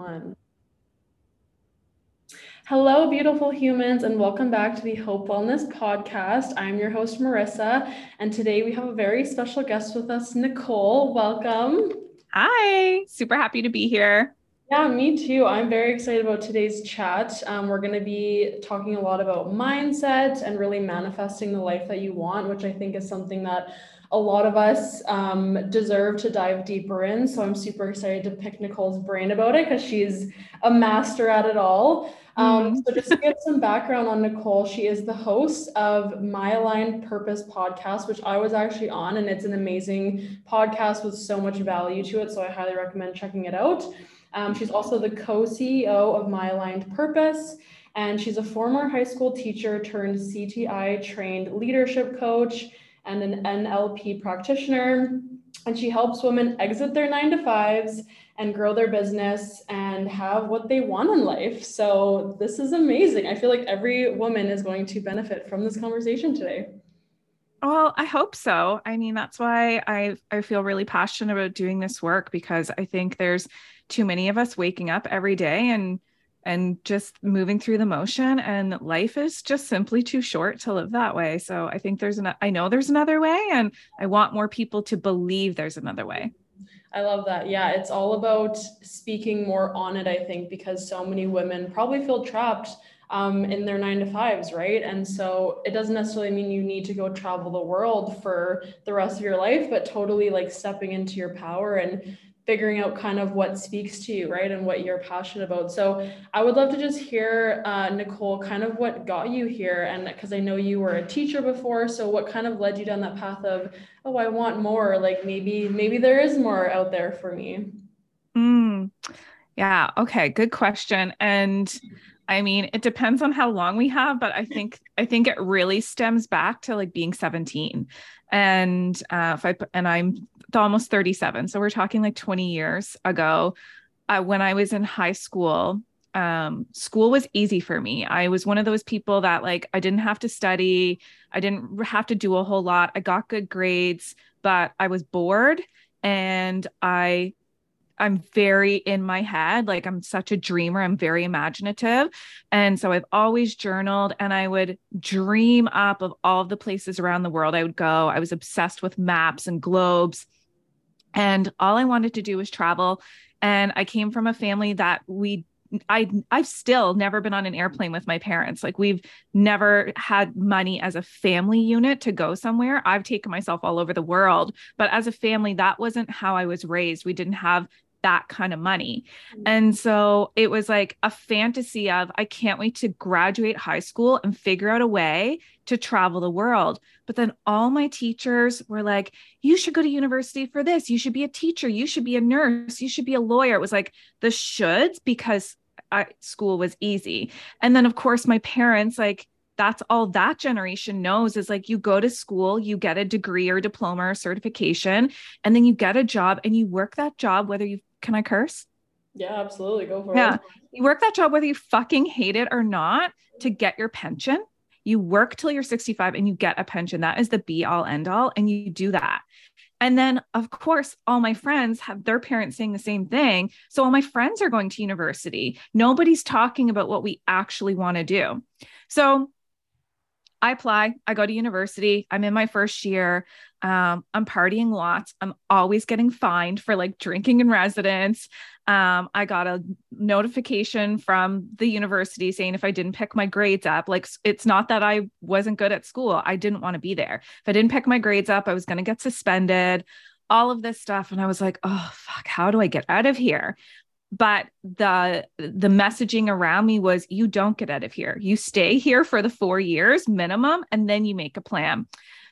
One. Hello, beautiful humans, and welcome back to the Hope Wellness Podcast. I'm your host, Marissa, and today we have a very special guest with us, Nicole. Welcome. Hi, super happy to be here. Yeah, me too. I'm very excited about today's chat. Um, we're going to be talking a lot about mindset and really manifesting the life that you want, which I think is something that a lot of us um, deserve to dive deeper in. So I'm super excited to pick Nicole's brain about it because she's a master at it all. Um, mm-hmm. so just to give some background on Nicole, she is the host of My Aligned Purpose podcast, which I was actually on, and it's an amazing podcast with so much value to it. So I highly recommend checking it out. Um, she's also the co-CEO of My Aligned Purpose, and she's a former high school teacher turned CTI trained leadership coach and an NLP practitioner. And she helps women exit their nine to fives and grow their business and have what they want in life. So, this is amazing. I feel like every woman is going to benefit from this conversation today. Well, I hope so. I mean, that's why I I feel really passionate about doing this work because I think there's too many of us waking up every day and and just moving through the motion and life is just simply too short to live that way. So i think there's an i know there's another way and i want more people to believe there's another way. I love that. Yeah it's all about speaking more on it i think because so many women probably feel trapped um, in their nine to fives, right? And so it doesn't necessarily mean you need to go travel the world for the rest of your life, but totally like stepping into your power and figuring out kind of what speaks to you, right, and what you're passionate about. So I would love to just hear, uh, Nicole, kind of what got you here, and because I know you were a teacher before, so what kind of led you down that path of, oh, I want more, like maybe maybe there is more out there for me. Mm, yeah. Okay. Good question. And I mean, it depends on how long we have, but I think I think it really stems back to like being 17 and uh, if I and I'm almost 37, so we're talking like 20 years ago. Uh, when I was in high school, um, school was easy for me. I was one of those people that like I didn't have to study, I didn't have to do a whole lot. I got good grades, but I was bored and I I'm very in my head. Like I'm such a dreamer. I'm very imaginative. And so I've always journaled and I would dream up of all of the places around the world I would go. I was obsessed with maps and globes. And all I wanted to do was travel. And I came from a family that we I I've still never been on an airplane with my parents. Like we've never had money as a family unit to go somewhere. I've taken myself all over the world, but as a family that wasn't how I was raised. We didn't have that kind of money. Mm-hmm. And so it was like a fantasy of I can't wait to graduate high school and figure out a way to travel the world. But then all my teachers were like, you should go to university for this. You should be a teacher. You should be a nurse. You should be a lawyer. It was like the shoulds because I, school was easy. And then, of course, my parents, like, that's all that generation knows is like you go to school, you get a degree or diploma or certification, and then you get a job and you work that job, whether you can I curse? Yeah, absolutely. Go for yeah. it. Yeah. You work that job whether you fucking hate it or not to get your pension. You work till you're 65 and you get a pension. That is the be all end all. And you do that. And then, of course, all my friends have their parents saying the same thing. So all my friends are going to university. Nobody's talking about what we actually want to do. So I apply, I go to university, I'm in my first year. Um, I'm partying lots. I'm always getting fined for like drinking in residence. Um, I got a notification from the university saying if I didn't pick my grades up, like it's not that I wasn't good at school, I didn't want to be there. If I didn't pick my grades up, I was going to get suspended, all of this stuff. And I was like, oh, fuck, how do I get out of here? But the the messaging around me was you don't get out of here. You stay here for the 4 years minimum and then you make a plan.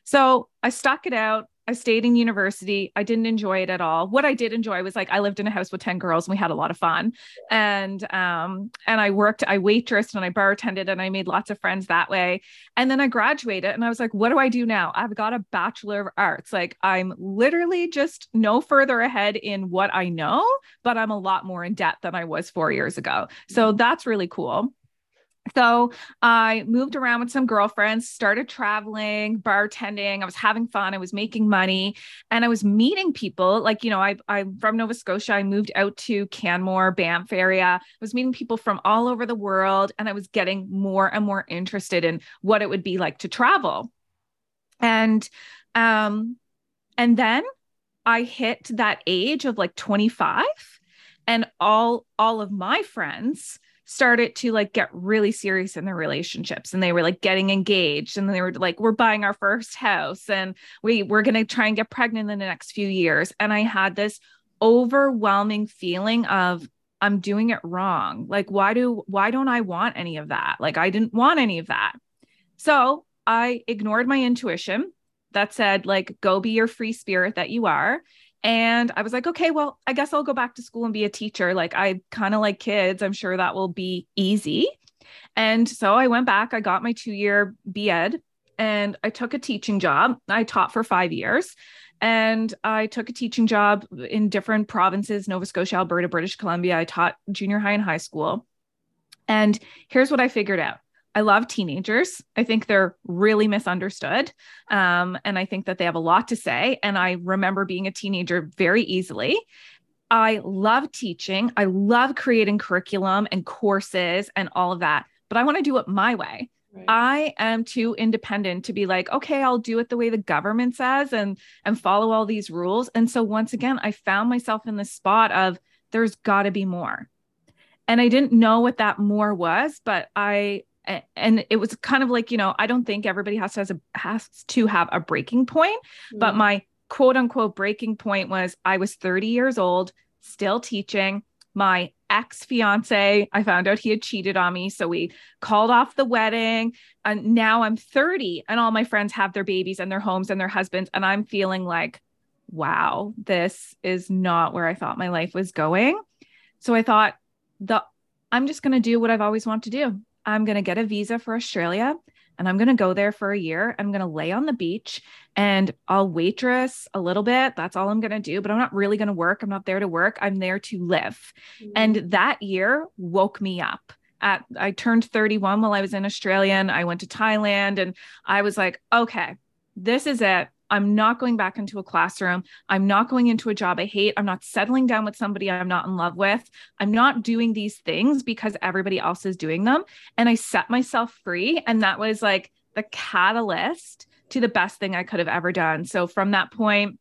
So i stuck it out I stayed in university. I didn't enjoy it at all. What I did enjoy was like I lived in a house with 10 girls and we had a lot of fun. And um and I worked, I waitressed and I bartended and I made lots of friends that way. And then I graduated and I was like, what do I do now? I've got a bachelor of arts. Like I'm literally just no further ahead in what I know, but I'm a lot more in debt than I was 4 years ago. So that's really cool. So I moved around with some girlfriends, started traveling, bartending. I was having fun. I was making money and I was meeting people. Like, you know, I, I'm from Nova Scotia. I moved out to Canmore, Banff area. I was meeting people from all over the world and I was getting more and more interested in what it would be like to travel. And, um, and then I hit that age of like 25 and all, all of my friends, started to like get really serious in their relationships and they were like getting engaged and they were like we're buying our first house and we we're going to try and get pregnant in the next few years. And i had this overwhelming feeling of i'm doing it wrong. Like why do why don't i want any of that? Like i didn't want any of that. So i ignored my intuition that said like go be your free spirit that you are and I was like, okay, well, I guess I'll go back to school and be a teacher. Like, I kind of like kids. I'm sure that will be easy. And so I went back, I got my two year BEd and I took a teaching job. I taught for five years and I took a teaching job in different provinces Nova Scotia, Alberta, British Columbia. I taught junior high and high school. And here's what I figured out I love teenagers. I think they're really misunderstood. Um, and I think that they have a lot to say. And I remember being a teenager very easily. I love teaching. I love creating curriculum and courses and all of that, but I want to do it my way. Right. I am too independent to be like, okay, I'll do it the way the government says and and follow all these rules. And so once again, I found myself in the spot of there's got to be more. And I didn't know what that more was, but I and it was kind of like you know i don't think everybody has to has, a, has to have a breaking point mm. but my quote unquote breaking point was i was 30 years old still teaching. My ex fiance i found out he had cheated on me so we called off the wedding. And now i'm 30 and all my friends have their babies and their homes and their husbands and i'm feeling like wow this is not where i thought my life was going. So i thought the i'm just going to do what i've always wanted to do I'm going to get a visa for Australia and I'm going to go there for a year. I'm going to lay on the beach and I'll waitress a little bit. That's all I'm going to do, but I'm not really going to work. I'm not there to work. I'm there to live. Mm-hmm. And that year woke me up. At I turned 31 while I was in Australia and I went to Thailand and I was like, okay, this is it. I'm not going back into a classroom. I'm not going into a job I hate. I'm not settling down with somebody I'm not in love with. I'm not doing these things because everybody else is doing them. And I set myself free. And that was like the catalyst to the best thing I could have ever done. So from that point,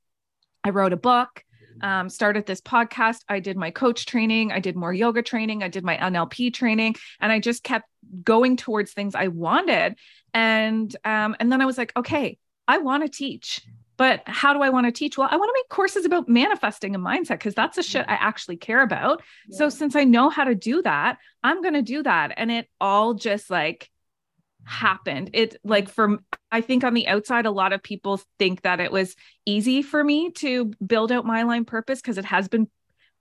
I wrote a book. Um, started this podcast. I did my coach training. I did more yoga training. I did my NLP training, and I just kept going towards things I wanted. And um, and then I was like, okay, I want to teach, but how do I want to teach? Well, I want to make courses about manifesting a mindset because that's a shit I actually care about. Yeah. So since I know how to do that, I'm going to do that. And it all just like happened. It like from I think on the outside, a lot of people think that it was easy for me to build out My Aligned Purpose because it has been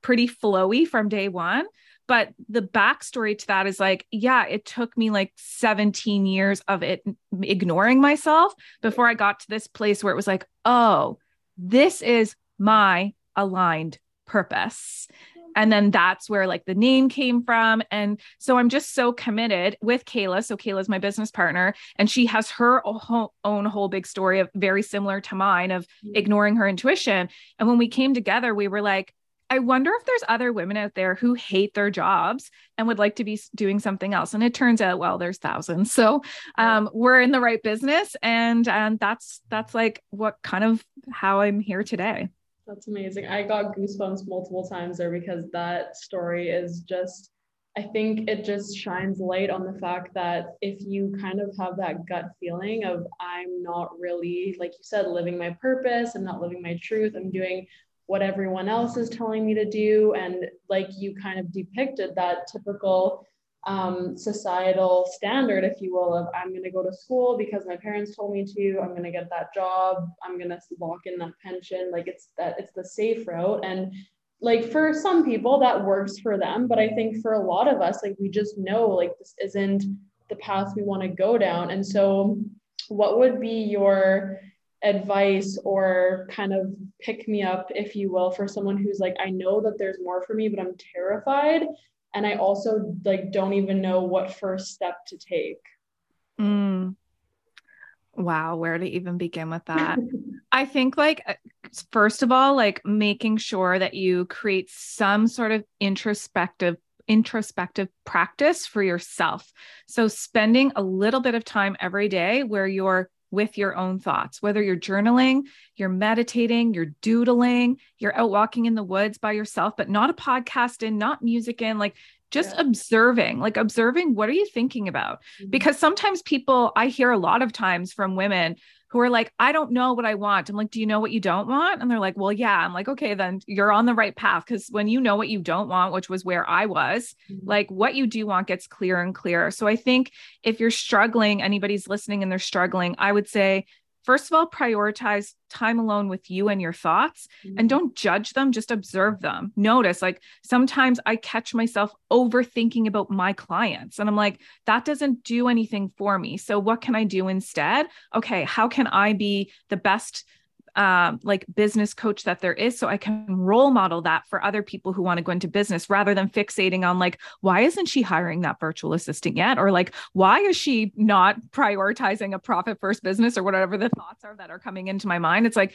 pretty flowy from day one. But the backstory to that is like, yeah, it took me like 17 years of it ignoring myself before I got to this place where it was like, oh, this is my aligned purpose. And then that's where like the name came from. And so I'm just so committed with Kaila. So Kaila's my business partner, and she has her own whole big story of very similar to mine of mm-hmm. ignoring her intuition. And when we came together, we were like, I wonder if there's other women out there who hate their jobs and would like to be doing something else. And it turns out, well, there's thousands. So um, we're in the right business, and and that's that's like what kind of how I'm here today. That's amazing. I got goosebumps multiple times there because that story is just. I think it just shines light on the fact that if you kind of have that gut feeling of I'm not really, like you said, living my purpose, I'm not living my truth, I'm doing what everyone else is telling me to do. And like you kind of depicted that typical um, societal standard, if you will, of I'm going to go to school because my parents told me to. I'm going to get that job. I'm going to lock in that pension. Like it's that it's the safe route. And like for some people that works for them, but I think for a lot of us, like we just know like this isn't the path we want to go down. And so, what would be your advice or kind of pick me up, if you will, for someone who's like, I know that there's more for me, but I'm terrified. and I also like don't even know what first step to take. Mm. Wow, where to even begin with that? I think like uh, first of all, like making sure that you create some sort of introspective introspective practice for yourself. So spending a little bit of time every day where you're with your own thoughts, whether you're journaling, you're meditating, you're doodling, you're out walking in the woods by yourself, but not a podcast in, not music in, like just yeah. observing, like observing what are you thinking about? Mm-hmm. Because sometimes people, I hear a lot of times from women who are like, I don't know what I want. I'm like, do you know what you don't want? And they're like, well, yeah. I'm like, okay, then you're on the right path. Cause when you know what you don't want, which was where I was, mm-hmm. like what you do want gets clearer and clearer. So I think if you're struggling, anybody's listening and they're struggling, I would say first of all, prioritize time alone with you and your thoughts mm-hmm. and don't judge them, just observe them. Notice, like, sometimes I catch myself overthinking about my clients, and I'm like, that doesn't do anything for me. So, what can I do instead? Okay, how can I be the best? Um, like business coach that there is so i can role model that for other people who want to go into business rather than fixating on like why isn't she hiring that virtual assistant yet? Or like why is she not prioritizing a profit first business or whatever the thoughts are that are coming into my mind? It's like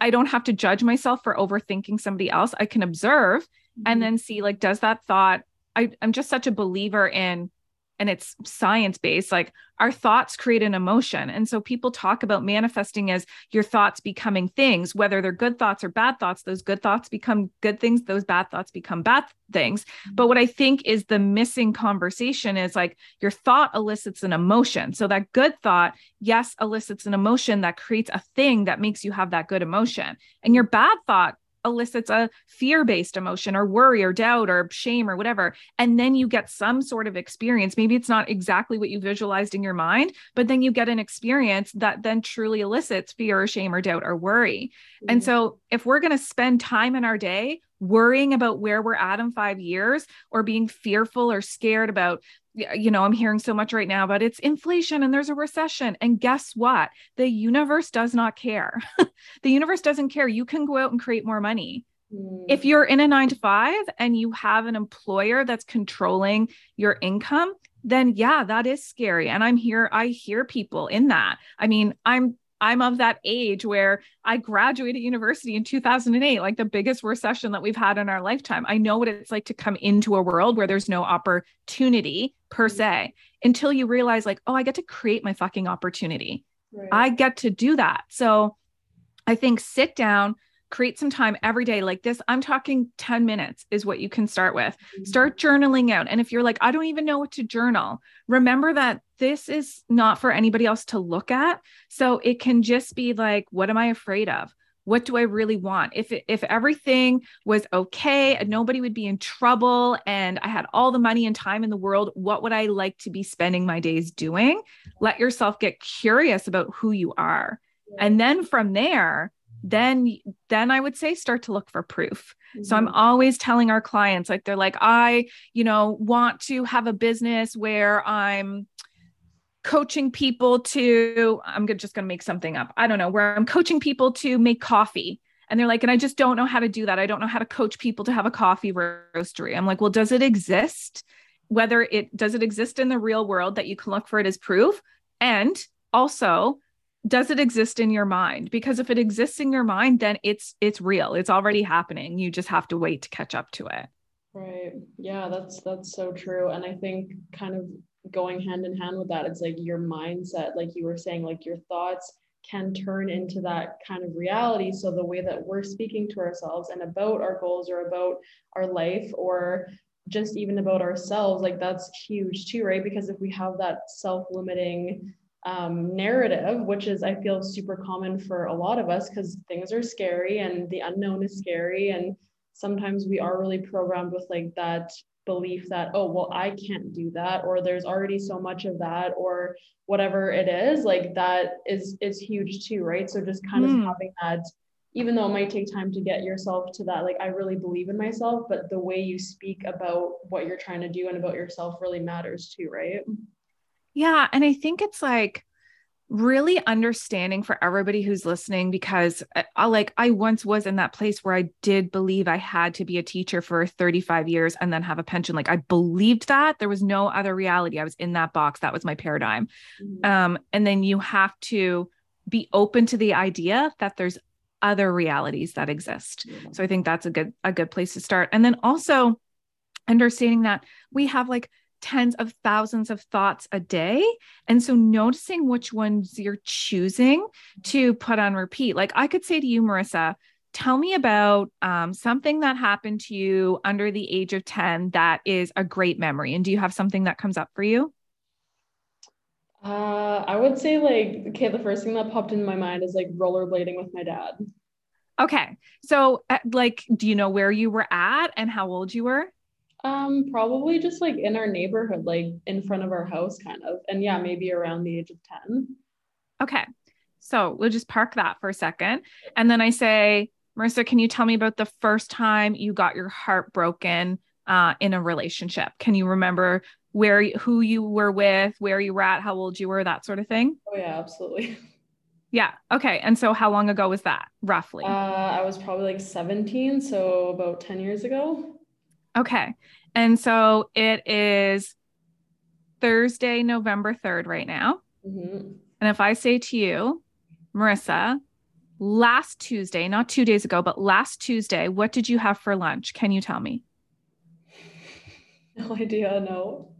i don't have to judge myself for overthinking somebody else. I can observe mm-hmm. and then see like does that thought I, i'm just such a believer in and it's science based like our thoughts create an emotion. And so people talk about manifesting as your thoughts becoming things whether they're good thoughts or bad thoughts those good thoughts become good things those bad thoughts become bad things. Mm-hmm. but what i think is the missing conversation is like your thought elicits an emotion. So that good thought yes elicits an emotion that creates a thing that makes you have that good emotion. And your bad thought elicits a fear based emotion or worry or doubt or shame or whatever. And then you get some sort of experience. Maybe it's not exactly what you visualized in your mind, but then you get an experience that then truly elicits fear or shame or doubt or worry. Mm-hmm. And so if we're going to spend time in our day worrying about where we're at in five years or being fearful or scared about you know, I'm hearing so much right now about it's inflation and there's a recession. And guess what? The universe does not care. the universe doesn't care. You can go out and create more money. Mm. If you're in a nine to five and you have an employer that's controlling your income, then yeah, that is scary. And I'm here, I hear people in that. I mean, I'm I'm of that age where I graduated university in 2008, like the biggest recession that we've had in our lifetime. I know what it's like to come into a world where there's no opportunity per mm-hmm. se until you realize, like, oh, I get to create my fucking opportunity. Right. I get to do that. So I think sit down, create some time every day like this i'm talking 10 minutes is what you can start with. Mm-hmm. start journaling out and if you're like i don't even know what to journal remember that this is not for anybody else to look at. So it can just be like what am i afraid of? What do i really want? If if everything was okay and nobody would be in trouble and i had all the money and time in the world what would i like to be spending my days doing? Let yourself get curious about who you are. And then from there then then i would say start to look for proof. Mm-hmm. so i'm mm-hmm. always telling our clients like they're like i you know want to have a business where i'm coaching people to i'm just going to make something up. I don't know where i'm coaching people to make coffee. And they're like and i just don't know how to do that. I don't know how to coach people to have a coffee roastery. I'm like well does it exist? Whether it does it exist in the real world that you can look for it as proof? And also does it exist in your mind? Because if it exists in your mind then it's it's real. It's already happening. You just have to wait to catch up to it. Right. Yeah that's that's so true. And i think kind of going hand in hand with that it's like your mindset like you were saying like your thoughts can turn into that kind of reality. So the way that we're speaking to ourselves and about our goals or about our life or just even about ourselves like that's huge too right? Because if we have that self-limiting um, narrative, which is, I feel, super common for a lot of us because things are scary and the unknown is scary. And sometimes we are really programmed with like that belief that, oh, well, I can't do that, or there's already so much of that, or whatever it is, like that is is huge too, right? So just kind mm. of hmm. having that even though it might take time to get yourself to that like i really believe in myself but the way you speak about what you're trying to do and about yourself really matters too right yeah. And I think it's like, really understanding for everybody who's listening because I, I, like I once was in that place where I did believe I had to be a teacher for 35 years and then have a pension like I believed that there was no other reality I was in that box that was my paradigm mm-hmm. um and then you have to be open to the idea that there's other realities that exist mm-hmm. so I think that's a good a good place to start and then also understanding that we have like tens of thousands of thoughts a day. And so noticing which ones you're choosing to put on repeat. Like I could say to you, Marissa, tell me about um, something that happened to you under the age of 10 that is a great memory. And do you have something that comes up for you? Uh, I would say like, okay, the first thing that popped in my mind is like rollerblading with my dad. Okay. So, uh, like, do you know where you were at and how old you were? Um, probably just like in our neighborhood, like in front of our house, kind of. And yeah, maybe around the age of 10. Okay. So we'll just park that for a second. And then I say, Marissa, can you tell me about the first time you got your heart broken uh, in a relationship? Can you remember where who you were with, where you were at, how old you were, that sort of thing? Oh yeah, absolutely. Yeah. Okay. And so how long ago was that roughly? Uh, I was probably like 17, so about 10 years ago. Okay. And so it is Thursday, November 3rd right now. Mm-hmm. And if I say to you, Marissa, last Tuesday, not two days ago, but last Tuesday, what did you have for lunch? Can you tell me? No idea. No.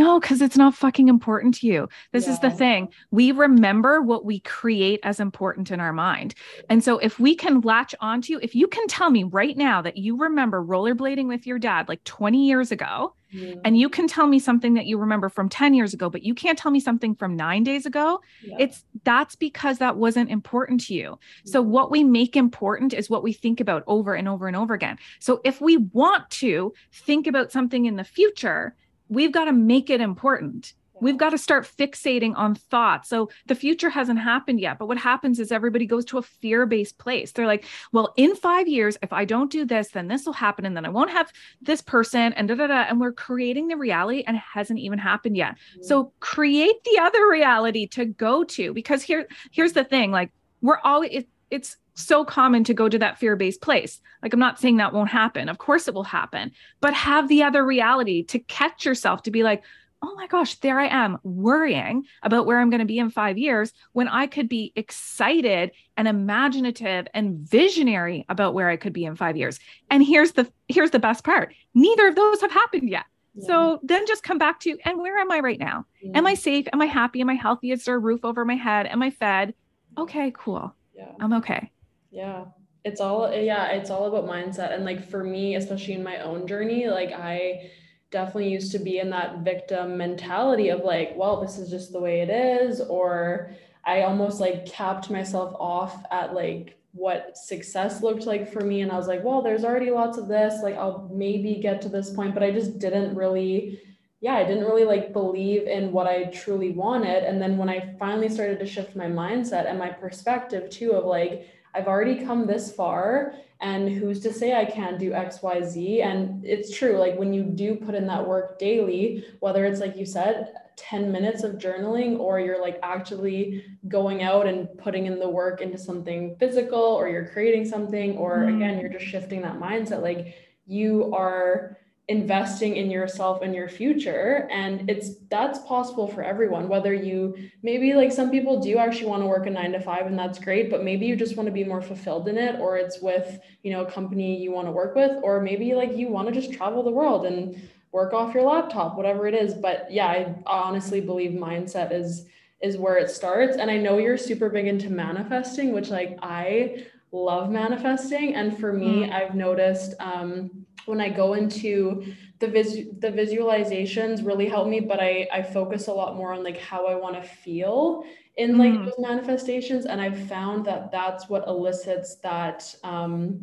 No, because it's not fucking important to you. This yeah. is the thing. We remember what we create as important in our mind. And so if we can latch onto, you, if you can tell me right now that you remember rollerblading with your dad like 20 years ago, yeah. and you can tell me something that you remember from 10 years ago, but you can't tell me something from nine days ago, yeah. it's that's because that wasn't important to you. So what we make important is what we think about over and over and over again. So if we want to think about something in the future, we've got to make it important. We've got to start fixating on thoughts. So the future hasn't happened yet. But what happens is everybody goes to a fear based place. They're like, well, in five years, if I don't do this, then this will happen. And then I won't have this person and da da da. And we're creating the reality and it hasn't even happened yet. Mm-hmm. So create the other reality to go to because here, here's the thing like, we're always, it, it's so common to go to that fear based place. Like, I'm not saying that won't happen. Of course it will happen, but have the other reality to catch yourself to be like, oh my gosh, there I am worrying about where I'm going to be in five years when I could be excited and imaginative and visionary about where I could be in five years. And here's the here's the best part. Neither of those have happened yet. Yeah. So then just come back to and where am I right now? Yeah. Am I safe? Am I happy? Am I healthy? Is there a roof over my head? Am I fed? Okay, cool. Yeah. I'm okay. Yeah. It's all yeah, it's all about mindset and like for me, especially in my own journey, like I definitely used to be in that victim mentality of like, well, this is just the way it is or I almost like capped myself off at like what success looked like for me and I was like, well, there's already lots of this, like I'll maybe get to this point, but I just didn't really yeah, I didn't really like believe in what I truly wanted. And then when I finally started to shift my mindset and my perspective too of like, I've already come this far and who's to say I can't do XYZ? And it's true, like when you do put in that work daily, whether it's like you said, 10 minutes of journaling, or you're like actually going out and putting in the work into something physical, or you're creating something, or mm. again, you're just shifting that mindset, like you are investing in yourself and your future. And it's that's possible for everyone whether you maybe like some people do actually want to work a 9 to 5 and that's great but maybe you just want to be more fulfilled in it or it's with you know a company you want to work with or maybe like you want to just travel the world and work off your laptop whatever it is. But yeah I honestly believe mindset is is where it starts. And I know you're super big into manifesting which like I love manifesting. And for me mm. I've noticed um when I go into the vis the visualizations really help me, but I I focus a lot more on like how I want to feel in like mm. those manifestations, and I've found that that's what elicits that um,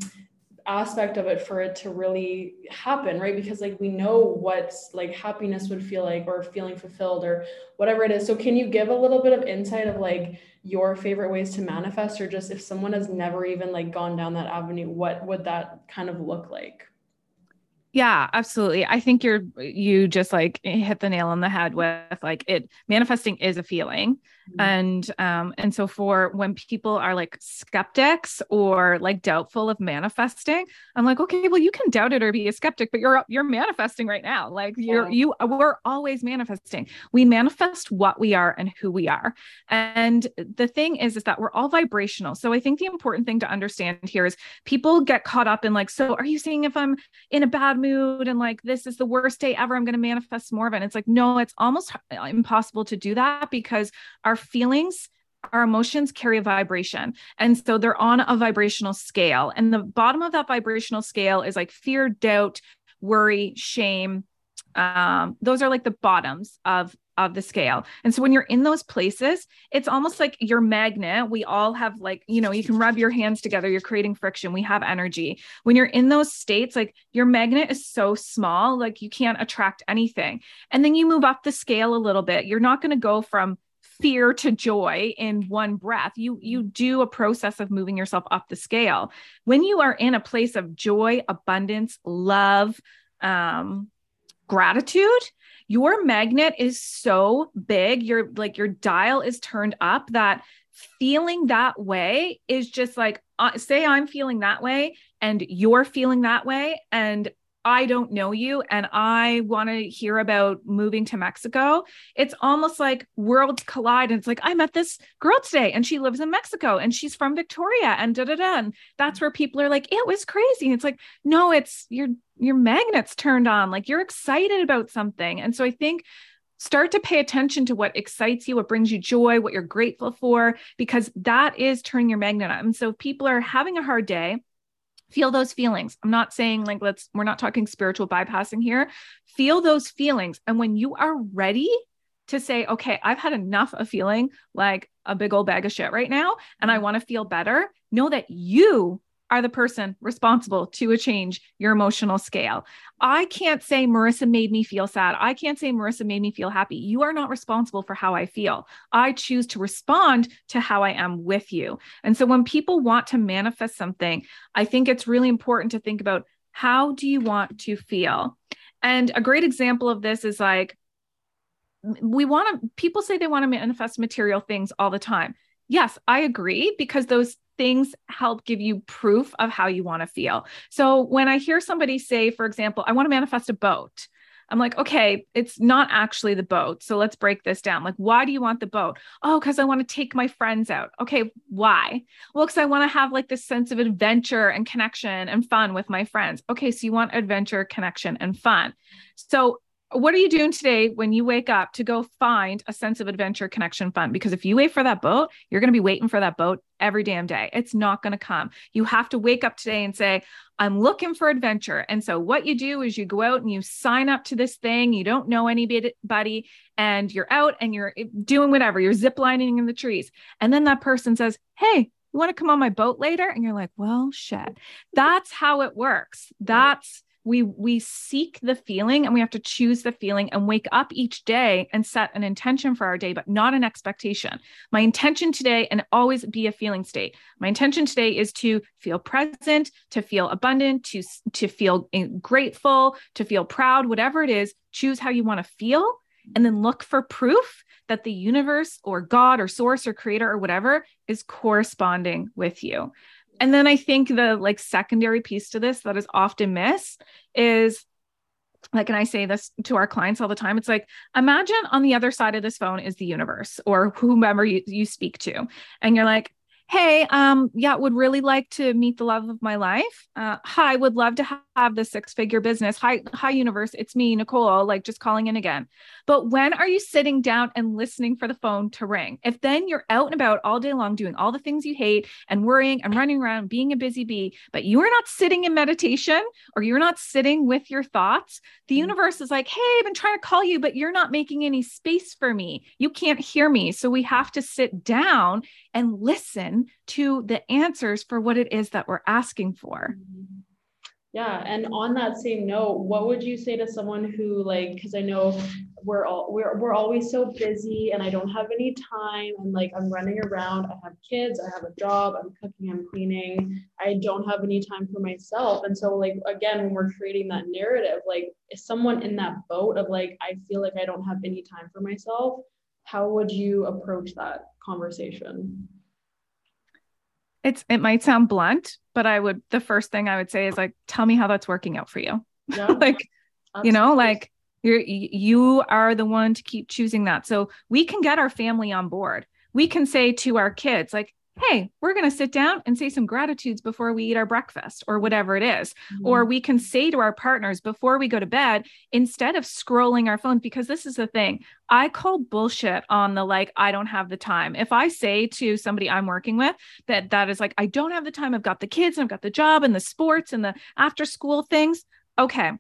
aspect of it for it to really happen, right? Because like we know what like happiness would feel like, or feeling fulfilled, or whatever it is. So can you give a little bit of insight of like your favorite ways to manifest, or just if someone has never even like gone down that avenue, what would that kind of look like? Yeah, absolutely. I think you're you just like hit the nail on the head with like it manifesting is a feeling Mm-hmm. And um, and so for when people are like skeptics or like doubtful of manifesting, I'm like, okay, well, you can doubt it or be a skeptic, but you're you're manifesting right now. Like you're you we're always manifesting. We manifest what we are and who we are. And the thing is, is that we're all vibrational. So I think the important thing to understand here is people get caught up in like, so are you saying if I'm in a bad mood and like this is the worst day ever, I'm going to manifest more of it? And it's like, no, it's almost impossible to do that because our feelings our emotions carry a vibration. And so they're on a vibrational scale. And the bottom of that vibrational scale is like fear, doubt, worry, shame. Um, those are like the bottoms of of the scale. And so when you're in those places, it's almost like your magnet. We all have like, you know, you can rub your hands together, you're creating friction. We have energy. When you're in those states, like your magnet is so small, like you can't attract anything. And then you move up the scale a little bit. You're not going to go from fear to joy in one breath. You you do a process of moving yourself up the scale. When you are in a place of joy abundance love um gratitude your magnet is so big. Your like your dial is turned up that feeling that way is just like uh, say i'm feeling that way and you're feeling that way and I don't know you and I want to hear about moving to Mexico, it's almost like worlds collide. And it's like, I met this girl today and she lives in Mexico and she's from Victoria and da da da. And that's where people are like, it was crazy. And it's like, no, it's your your magnets turned on, like you're excited about something. And so I think start to pay attention to what excites you, what brings you joy, what you're grateful for, because that is turning your magnet on. And so if people are having a hard day, feel those feelings. I'm not saying like let's we're not talking spiritual bypassing here. Feel those feelings and when you are ready to say, okay, I've had enough of feeling like a big old bag of shit right now and I mm-hmm. want to feel better, know that you are the person responsible to a change your emotional scale. I can't say Marissa made me feel sad. I can't say Marissa made me feel happy. You are not responsible for how I feel. I choose to respond to how I am with you. And so when people want to manifest something, I think it's really important to think about how do you want to feel? And a great example of this is like, we want to, people say they want to manifest material things all the time. Yes, I agree because those things help give you proof of how you want to feel. So when I hear somebody say, for example, I want to manifest a boat, I'm like, okay, it's not actually the boat. So let's break this down. Like, why do you want the boat? Oh, because I want to take my friends out. Okay, why? Well, because I want to have like this sense of adventure and connection and fun with my friends. Okay, so you want adventure, connection, and fun. So what are you doing today when you wake up to go find a sense of adventure, connection, fun? Because if you wait for that boat, you're going to be waiting for that boat every damn day. It's not going to come. You have to wake up today and say, I'm looking for adventure. And so what you do is you go out and you sign up to this thing. You don't know anybody and you're out and you're eh, doing whatever. You're ziplining in the trees. And then that person says, Hey, you want to come on my boat later? And you're like, well, shit. That's how it works. That's we we seek the feeling and we have to choose the feeling and wake up each day and set an intention for our day but not an expectation. My intention today and always be a feeling state. My intention today is to feel present to feel abundant to to feel eh, grateful to feel proud whatever it is choose how you want to feel and then look for proof that the universe or god or source or creator or whatever is corresponding with you and then I think the like secondary piece to this that is often missed is like, and I say this to our clients all the time. It's like, imagine on the other side of this phone is the universe or whomever you, you speak to. And you're like, hey um yeah would really like to meet the love of my life. Uh hi would love to have the six figure business. Hi hi universe it's me nicole like just calling in again. But when are you sitting down and listening for the phone to ring? If then you're out and about all day long doing all the things you hate and worrying and running around being a busy bee but you are not sitting in meditation or you're not sitting with your thoughts the mm. universe is like hey i've been trying to call you but you're not making any space for me. You can't hear me. So we have to sit down and listen to the answers for what it is that we're asking for. Yeah, and on that same note, what would you say to someone who like because I know we're all we're we're always so busy and I don't have any time and like I'm running around, I have kids, I have a job, I'm cooking, I'm cleaning. I don't have any time for myself. And so like again, when we're creating that narrative, like is someone in that boat of like I feel like I don't have any time for myself, how would you approach that conversation? It's it might sound blunt, but I would the first thing I would say is like, tell me how that's working out for you. Yeah. like, you know, like you're you are the one to keep choosing that. So we can get our family on board. We can say to our kids, like, hey, we're going to sit down and say some gratitudes before we eat our breakfast or whatever it is. Mm-hmm. Or we can say to our partners before we go to bed, instead of scrolling our phones, because this is the thing, I call bullshit on the like, I don't have the time. If I say to somebody I'm working with that that is like, I don't have the time, I've got the kids and I've got the job and the sports and the after school things. Okay.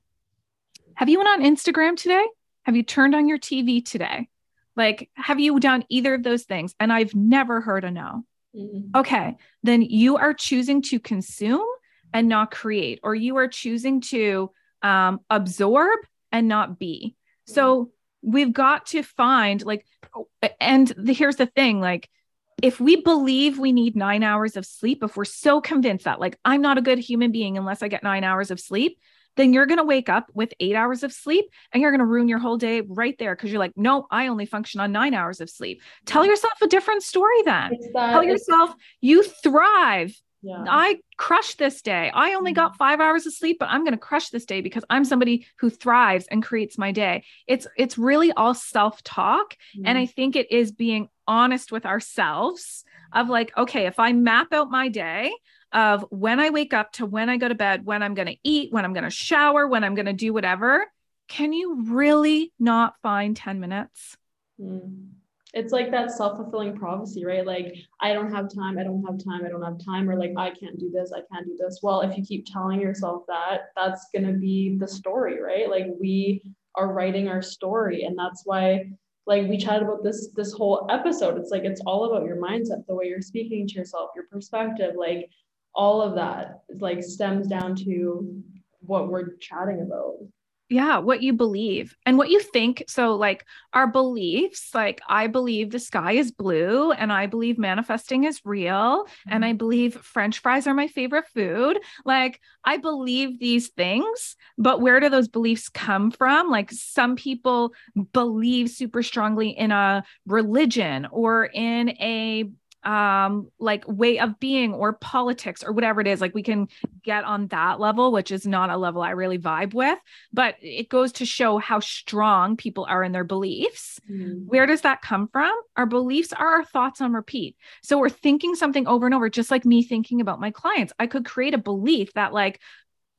Have you went on Instagram today? Have you turned on your TV today? Like, have you done either of those things? And I've never heard a no. Mm-hmm. Okay, then you are choosing to consume and not create, or you are choosing to um, absorb and not be. Mm-hmm. So we've got to find like, and the, here's the thing like, if we believe we need nine hours of sleep, if we're so convinced that, like, I'm not a good human being unless I get nine hours of sleep, then you're going to wake up with eight hours of sleep and you're going to ruin your whole day right there because you're like, no, I only function on nine hours of sleep. Tell yourself a different story then. That, Tell yourself you thrive. Yeah. I crushed this day. I only got mm-hmm. five hours of sleep, but I'm going to crush this day because I'm somebody who thrives and creates my day. It's it's really all self talk, mm. and I think it is being honest with ourselves of like, okay, if I map out my day, of when I wake up to when I go to bed, when I'm going to eat, when I'm going to shower, when I'm going to do whatever, can you really not find 10 minutes? Mm. It's like that self fulfilling prophecy, right? Like, I don't have time, I don't have time, I don't have time, or like, I can't do this, I can't do this. Well, if you keep telling yourself that, that's going to be the story, right? Like, we are writing our story. And that's why like we chatted about this this whole episode it's like it's all about your mindset the way you're speaking to yourself your perspective like all of that like stems down to what we're chatting about. Yeah what you believe and what you think. So like our beliefs like i believe the sky is blue and i believe manifesting is real mm-hmm. and i believe french fries are my favorite food. Like i believe these things but where do those beliefs come from? Like some people believe super strongly in a religion or in a um like way of being or politics or whatever it is like we can get on that level which is not a level i really vibe with but it goes to show how strong people are in their beliefs. Mm. where does that come from? Our beliefs are our thoughts on repeat. So we're thinking something over and over just like me thinking about my clients. I could create a belief that like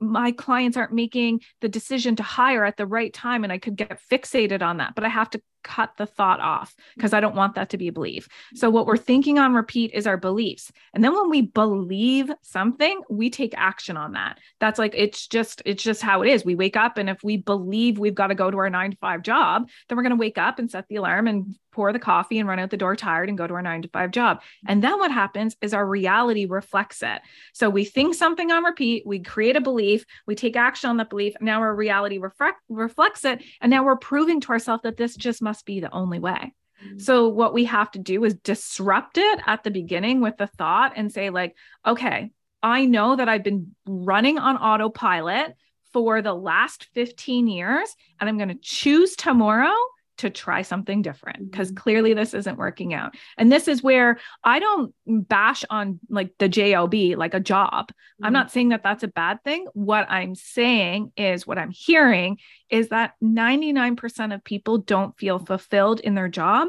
my clients aren't making the decision to hire at the right time and I could get fixated on that, but I have to cut the thought off because I don't want that to be a belief. So what we're thinking on repeat is our beliefs. And then when we believe something, we take action on that. That's like it's just it's just how it is. We wake up and if we believe we've got to go to our 9 to 5 job, then we're going to wake up and set the alarm and pour the coffee and run out the door tired and go to our 9 to 5 job. And then what happens is our reality reflects it. So we think something on repeat, we create a belief, we take action on that belief, now our reality reflect, reflects it and now we're proving to ourselves that this just must be the only way. Mm-hmm. So what we have to do is disrupt it at the beginning with the thought and say like, okay, I know that I've been running on autopilot for the last 15 years and I'm going to choose tomorrow to try something different because mm-hmm. clearly this isn't working out. And this is where I don't bash on like the job like a job. Mm-hmm. I'm not saying that that's a bad thing. What I'm saying is what I'm hearing is that 99% of people don't feel fulfilled in their job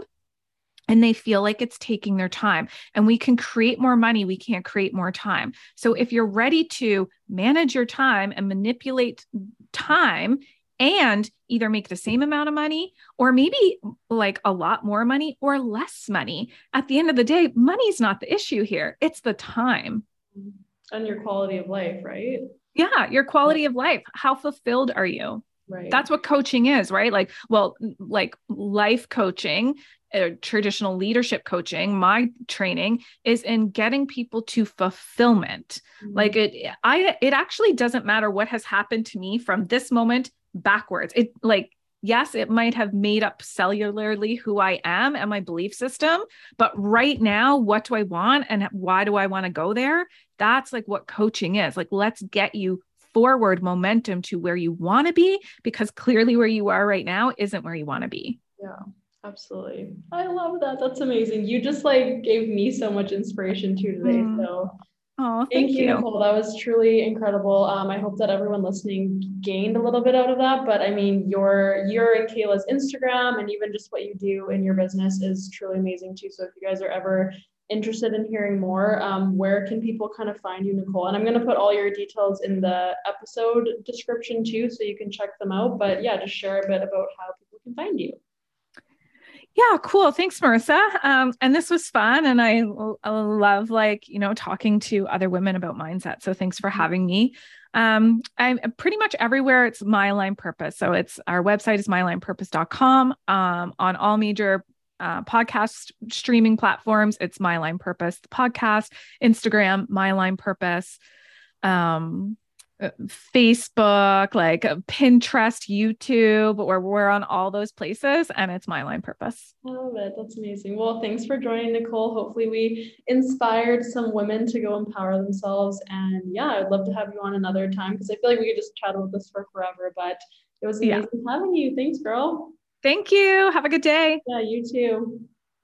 and they feel like it's taking their time. And we can create more money, we can't create more time. So if you're ready to manage your time and manipulate time and either make the same amount of money or maybe like a lot more money or less money. At the end of the day, money's not the issue here, it's the time. And your quality of life, right? Yeah, your quality of life. How fulfilled are you? Right. That's what coaching is, right? Like, well, like life coaching, uh, traditional leadership coaching, my training is in getting people to fulfillment. Mm-hmm. Like it, I, it actually doesn't matter what has happened to me from this moment backwards. It like, yes, it might have made up cellularly who I am and my belief system, but right now, what do I want and why do I want to go there? That's like what coaching is. Like, let's get you forward momentum to where you want to be because clearly where you are right now isn't where you want to be. Yeah. Absolutely. I love that. That's amazing. You just like gave me so much inspiration too today. Mm. So Oh, thank, thank you, Nicole. That was truly incredible. Um, I hope that everyone listening gained a little bit out of that. But I mean, your your and Kaila's Instagram and even just what you do in your business is truly amazing too. So if you guys are ever interested in hearing more, um, where can people kind of find you, Nicole? And I'm going to put all your details in the episode description too, so you can check them out. But yeah, just share a bit about how people can find you. Yeah, cool. Thanks, Marissa. Um, and this was fun. And I, I love like, you know, talking to other women about mindset. So thanks for mm-hmm. having me. Um, I'm pretty much everywhere. It's my aligned purpose. So it's our website is myalignedpurpose.com. Um, on all major uh, podcast streaming platforms, it's my aligned purpose, the podcast, Instagram, my aligned purpose. Um, Facebook, like uh, Pinterest, YouTube, where we're on all those places and it's my aligned purpose. I love it. That's amazing. Well, thanks for joining, Nicole. Hopefully, we inspired some women to go empower themselves. And yeah, I'd love to have you on another time because I feel like we could just chat about this for forever. But it was amazing yeah. having you. Thanks, girl. Thank you. Have a good day. Yeah, you too.